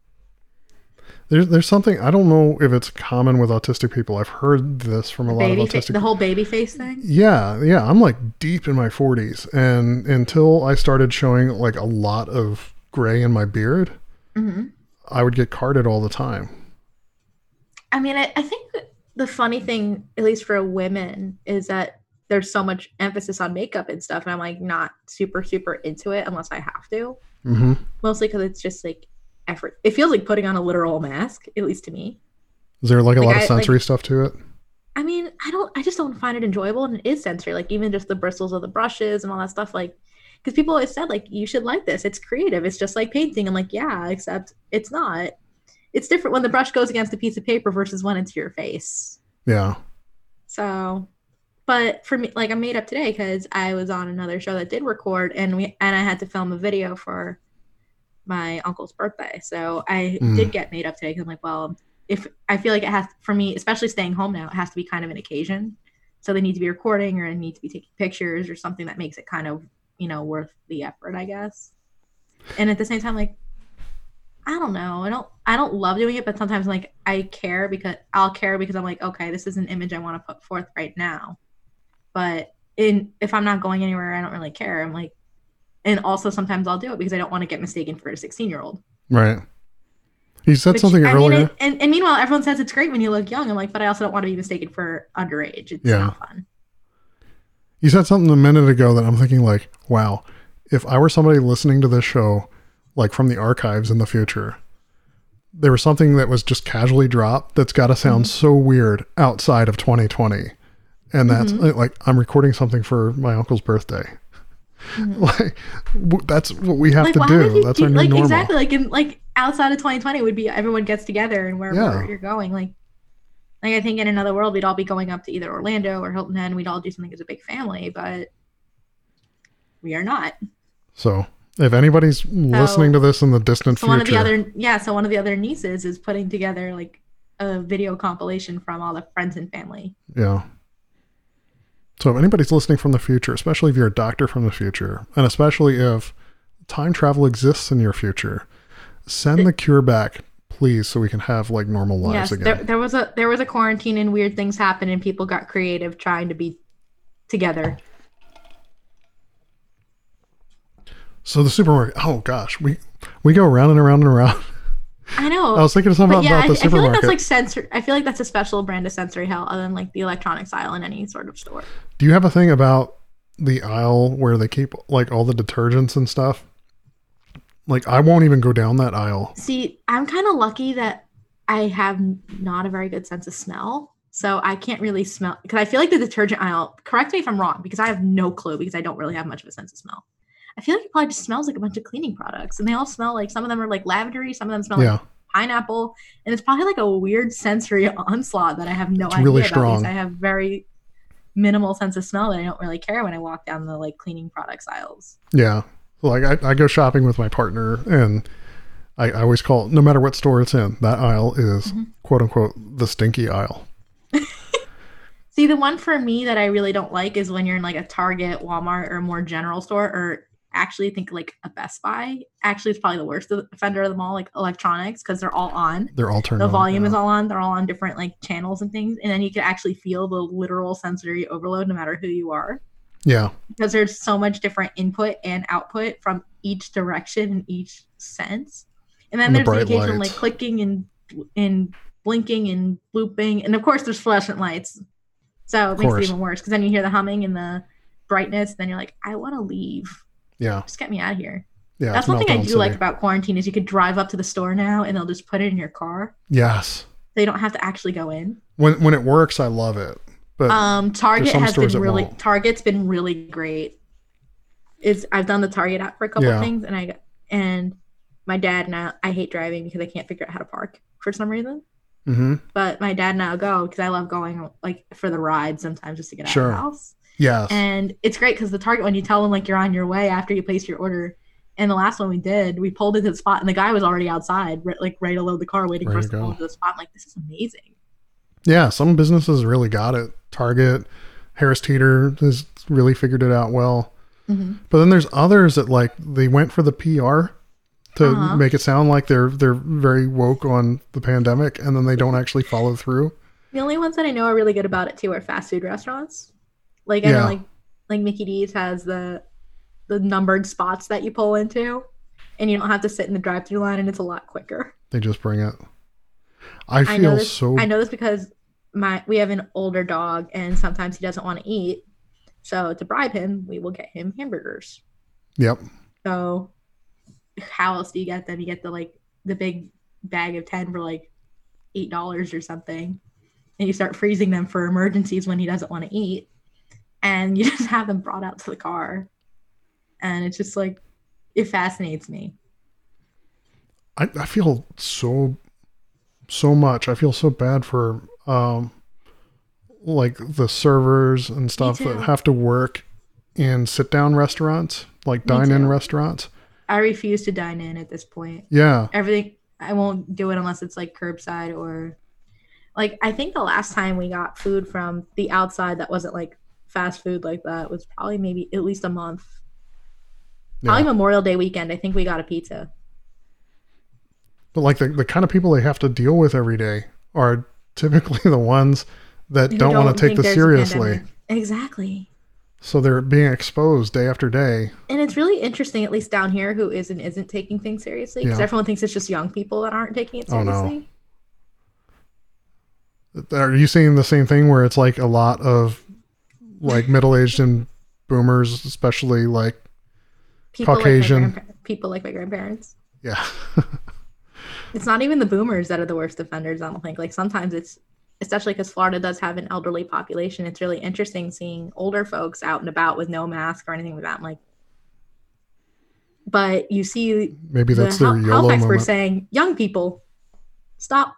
There's there's something I don't know if it's common with autistic people. I've heard this from a lot Baby of fa- autistic the whole baby face thing. Yeah, yeah. I'm like deep in my 40s, and until I started showing like a lot of gray in my beard, hmm I would get carded all the time. I mean, I, I think the funny thing, at least for women, is that there's so much emphasis on makeup and stuff, and I'm like not super super into it unless I have to. Mm-hmm. Mostly because it's just like effort. It feels like putting on a literal mask, at least to me. Is there like a Like, lot of sensory stuff to it? I mean, I don't. I just don't find it enjoyable, and it is sensory. Like even just the bristles of the brushes and all that stuff. Like, because people always said like you should like this. It's creative. It's just like painting. I'm like, yeah, except it's not. It's different when the brush goes against a piece of paper versus when it's your face. Yeah. So, but for me, like I made up today because I was on another show that did record, and we and I had to film a video for my uncle's birthday. So I Mm. did get made up today because I'm like, well, if I feel like it has for me, especially staying home now, it has to be kind of an occasion. So they need to be recording or I need to be taking pictures or something that makes it kind of you know worth the effort, I guess. And at the same time, like I don't know. I don't I don't love doing it, but sometimes like I care because I'll care because I'm like, okay, this is an image I want to put forth right now. But in if I'm not going anywhere, I don't really care. I'm like and also sometimes I'll do it because I don't want to get mistaken for a 16 year old. Right. You said something I earlier. Mean, and, and meanwhile, everyone says it's great when you look young. I'm like, but I also don't want to be mistaken for underage. It's Yeah. not fun. You said something a minute ago that I'm thinking like, wow, if I were somebody listening to this show, like from the archives in the future, there was something that was just casually dropped that's got to sound so weird outside of 2020. And that's Mhm. like, I'm recording something for my uncle's birthday. like, w- that's what we have like, to do. That's our new like normal. exactly like in like outside of 2020 would be everyone gets together and wherever Yeah. you're going. Like, like I think in another world we'd all be going up to either Orlando or Hilton Head. and We'd all do something as a big family, but we are not. So if anybody's listening to this in the distant So one of the other yeah, so one of the other nieces is putting together like a video compilation from all the friends and family. Yeah. So if anybody's listening from the future, especially if you're a doctor from the future, and especially if time travel exists in your future, send the cure back, please, so we can have like normal lives yes, again. there, there was a there was a quarantine and weird things happened and people got creative trying to be together. So the supermarket. Oh gosh, we we go around and around and around. I know. I was thinking of something but yeah, about I, the I feel like that's like sensory. I feel like that's a special brand of sensory hell, other than like the electronics aisle in any sort of store. Do you have a thing about the aisle where they keep like all the detergents and stuff? Like I won't even go down that aisle. See, I'm kind of lucky that I have not a very good sense of smell, so I can't really smell because I feel like the detergent aisle. Correct me if I'm wrong, because I have no clue because I don't really have much of a sense of smell. I feel like it probably just smells like a bunch of cleaning products, and they all smell like some of them are like lavendery, some of them smell Yeah. like pineapple, and it's probably like a weird sensory onslaught that I have no It's idea really about strong. I have very minimal sense of smell that I don't really care when I walk down the like cleaning products aisles. Yeah. Like I, I go shopping with my partner and I, I always call no matter what store it's in, that aisle is Mm-hmm. quote unquote the stinky aisle. See, the one for me that I really don't like is when you're in like a Target, Walmart, or more general store, or actually think like a Best Buy. Actually, it's probably the worst offender of them all, like electronics, because they're all on. They're all turned The on. volume yeah. is all on. They're all on different like channels and things, and then you can actually feel the literal sensory overload, no matter who you are, Yeah. because there's so much different input and output from each direction and each sense. And then And there's the occasional like clicking and and blinking and looping, and of course there's fluorescent lights. So it makes it even worse because then you hear the humming and the brightness. Then you're like, I want to leave. Yeah. Just get me out of here. Yeah, That's one thing I do like about quarantine is you could drive up to the store now and they'll just put it in your car. Yes, They don't have to actually go in. when when it works, I love it. But Um, Target has been really. Target's been really great. It's I've done the Target app for a couple Yeah. things and I and my dad now I I hate driving because I can't figure out how to park for some reason. mhm. But my dad and I'll go because I love going like for the ride sometimes just to get out Sure. of the house. Yes, And it's great because the Target one you tell them like you're on your way after you place your order. And the last one we did, we pulled into the spot and the guy was already outside, re- like ready to load the car, waiting for us to to pull into the spot. I'm like, this is amazing. yeah. Some businesses really got it. Target, Harris Teeter has really figured it out well. Mm-hmm. But then there's others that like they went for the PR to Uh-huh. make it sound like they're they're very woke on the pandemic, and then they don't actually follow through. The only ones that I know are really good about it too are fast food restaurants. Like I Yeah. know like like Mickey D's has the the numbered spots that you pull into and you don't have to sit in the drive through line and it's a lot quicker. They just bring it. I I know feel this so. I know this because my we have an older dog and sometimes he doesn't want to eat. So to bribe him, we will get him hamburgers. Yep. So how else do you get them? You get the like the big bag of 10 for like eight dollars or something. And you start freezing them for emergencies when he doesn't want to eat. And you just have them brought out to the car. And it's just like it fascinates me. I, I feel so so much. I feel so bad for um like the servers and stuff that have to work in sit down restaurants, like dine in restaurants. I refuse to dine in at this point. Yeah. Everything I won't do it unless it's like curbside or like I think the last time we got food from the outside that wasn't like fast food like that was probably maybe at least a month. Probably. Memorial Day weekend. I think we got a pizza. But like the, the kind of people they have to deal with every day are typically the ones that who don't, want to take this seriously. Exactly. So they're being exposed day after day. And it's really interesting, at least down here, who is and isn't taking things seriously. Because Yeah. everyone thinks it's just young people that aren't taking it Oh, no. seriously. Are you seeing the same thing where it's like a lot of like middle aged and boomers, especially like People Caucasian. Like people like my grandparents. yeah. It's not even the boomers that are the worst offenders. I don't think. Like sometimes it's, especially because Florida does have an elderly population. It's really interesting seeing older folks out and about with no mask or anything like that. I'm like, but you see Maybe that's the their health, YOLO health experts saying, young people, stop,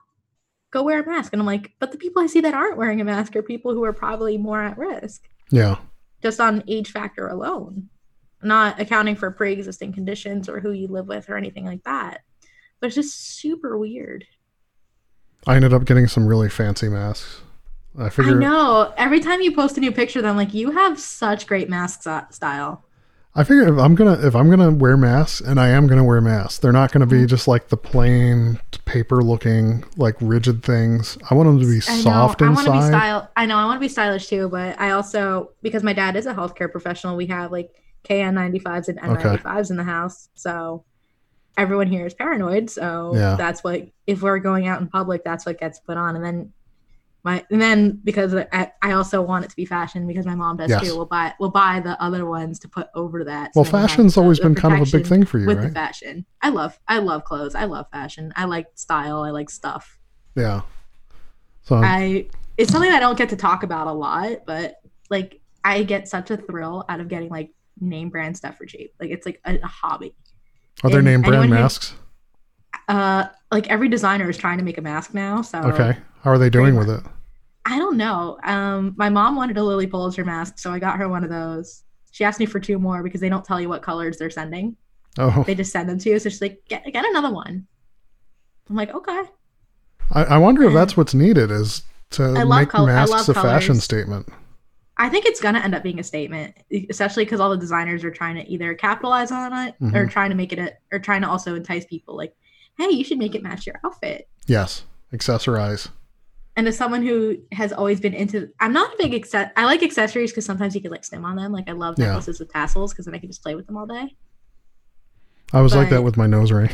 go wear a mask. And I'm like, but the people I see that aren't wearing a mask are people who are probably more at risk, Yeah. just on age factor alone, not accounting for pre existing conditions or who you live with or anything like that. But it's just super weird. I ended up getting some really fancy masks. I figured. I know. Every time you post a new picture, I'm like, you have such great mask style. I figure if I'm gonna if I'm gonna wear masks, and I am gonna wear masks, they're not gonna Mm-hmm. be just like the plain paper looking like rigid things. I want them to be I know. soft I want to be inside. style. I know. I want to be stylish too, but I also because my dad is a healthcare professional, we have like KN95s and N95s in the house. So everyone here is paranoid. So Yeah. that's what if we're going out in public, that's what gets put on. And then my and then because I, I also want it to be fashion because my mom does Yes. too. We'll buy we'll buy the other ones to put over that. well, then we have fashion's always been kind of a big thing for you, with the fashion. I love I love clothes. I love fashion. I like style. I like stuff. Yeah. So I it's something I don't get to talk about a lot, but like I get such a thrill out of getting like name brand stuff for cheap. Like it's like a, a hobby. are there and name brand anyone who- masks? Uh like every designer is trying to make a mask now, so Okay. How are they doing with it? I don't know. Um my mom wanted a Lilly Pulitzer mask, so I got her one of those. She asked me for two more because they don't tell you what colors they're sending. Oh, They just send them to you. So she's like, get get another one. I'm like, okay. I, I wonder if that's what's needed is to make col- masks a fashion statement. I think it's gonna end up being a statement, especially because all the designers are trying to either capitalize on it or Mhm. trying to make it a, or trying to also entice people. Like, hey, you should make it match your outfit. Yes, accessorize. And as someone who has always been into, I'm not a big access. I like accessories because sometimes you can like stim on them. Like I love Yeah. necklaces with tassels because then I can just play with them all day. I was like that with my nose ring.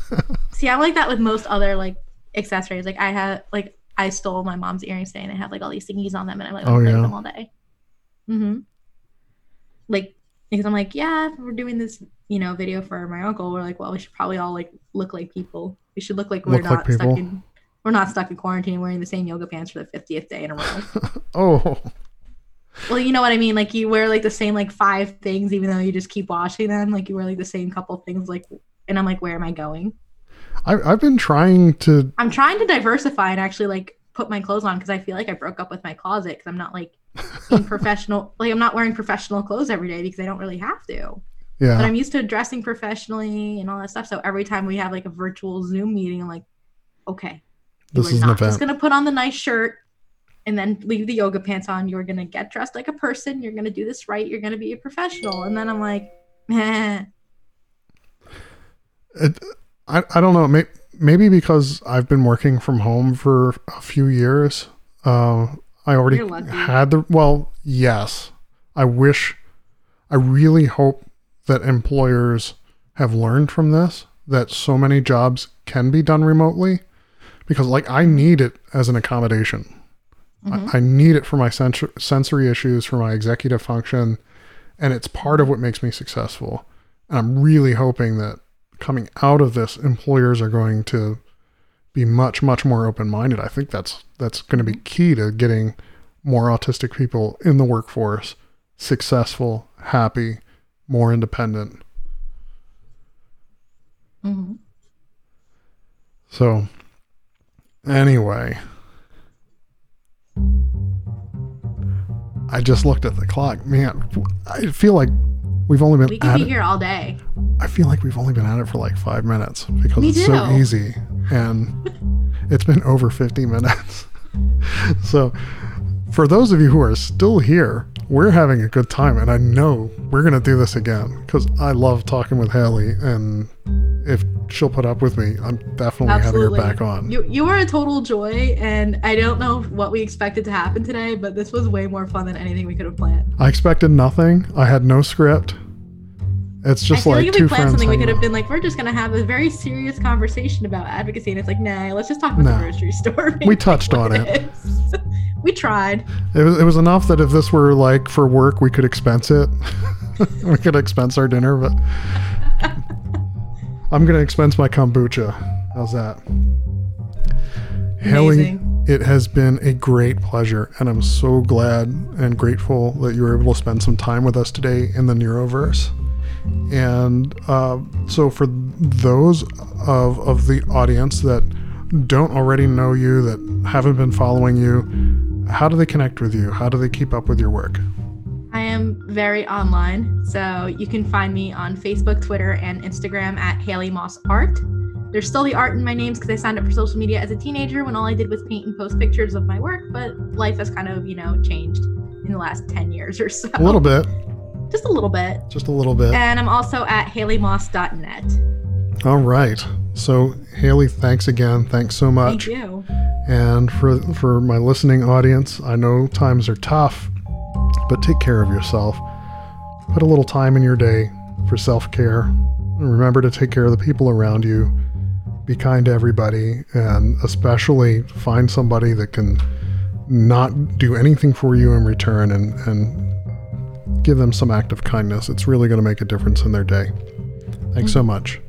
See, I'm like that with most other like accessories. Like I have like I stole my mom's earrings today and I have like all these thingies on them and i'm like Oh, play yeah. with them all day. Mm-hmm. Like because I'm like, yeah, we're doing this, you know, video for my uncle. We're like, well, we should probably all like look like people. We should look like we're Look like not stuck in we're not stuck in quarantine wearing the same yoga pants for the 50th day in a row. Oh, well, you know what I mean? Like you wear like the same like five things even though you just keep washing them. Like you wear like the same couple things like and I'm like, where am I going? I, I've been trying to. I'm trying to diversify and actually like put my clothes on because I feel like I broke up with my closet because I'm not like being professional. Like I'm not wearing professional clothes every day because I don't really have to. Yeah. But I'm used to dressing professionally and all that stuff. So every time we have like a virtual Zoom meeting, I'm like, okay, you this are is an not just gonna put on the nice shirt and then leave the yoga pants on. You're gonna get dressed like a person. You're gonna do this right. You're gonna be a professional. And then I'm like, eh. It, I, I don't know. May, maybe because I've been working from home for a few years. Uh, I already had the. Well, yes. I wish. I really hope that employers have learned from this that so many jobs can be done remotely because, like, I need it as an accommodation. Mhm. I, I need it for my sensor, sensory issues, for my executive function, and it's part of what makes me successful. And I'm really hoping that coming out of this, employers are going to be much, much more open-minded. I think that's that's going to be key to getting more autistic people in the workforce, successful, happy, more independent. Mhm. So, anyway, I just looked at the clock. Man, I feel like we've only we been could at be it. here all day. I feel like we've only been at it for like five minutes because Me it's so easy, and it's been over fifty minutes. so, for those of you who are still here, we're having a good time, and I know we're gonna do this again because I love talking with Haley, and if she'll put up with me, I'm definitely Absolutely. having her back on. You you were a total joy, and I don't know what we expected to happen today, but this was way more fun than anything we could have planned. I expected nothing. I had no script. It's just like, like, if two we planned something, we could have been like, we're just gonna have a very serious conversation about advocacy, and it's like, nah, let's just talk about No. the grocery store. We touched on it. we tried. It was, it was enough that if this were like for work, we could expense it. we could expense our dinner, but I'm going to expense my kombucha. How's that? Haley, Amazing. it has been a great pleasure, and I'm so glad and grateful that you were able to spend some time with us today in the Neuroverse. And uh, so, for those of, of the audience that don't already know you, that haven't been following you, how do they connect with you? How do they keep up with your work? I am very online, so you can find me on Facebook, Twitter, and Instagram at Haley Moss Art. There's still the art in my names because I signed up for social media as a teenager when all I did was paint and post pictures of my work, but life has kind of, you know, changed in the last 10 years or so. A little bit, Just a little bit. just a little bit. And I'm also at haleymoss.net. All right. So, Haley, thanks again. Thanks so much. Thank you. And for for my listening audience, I know times are tough, but take care of yourself. Put a little time in your day for self-care. Remember to take care of the people around you. Be kind to everybody and especially find somebody that can not do anything for you in return and and give them some act of kindness. It's really going to make a difference in their day. Thanks so mm-hmm. much.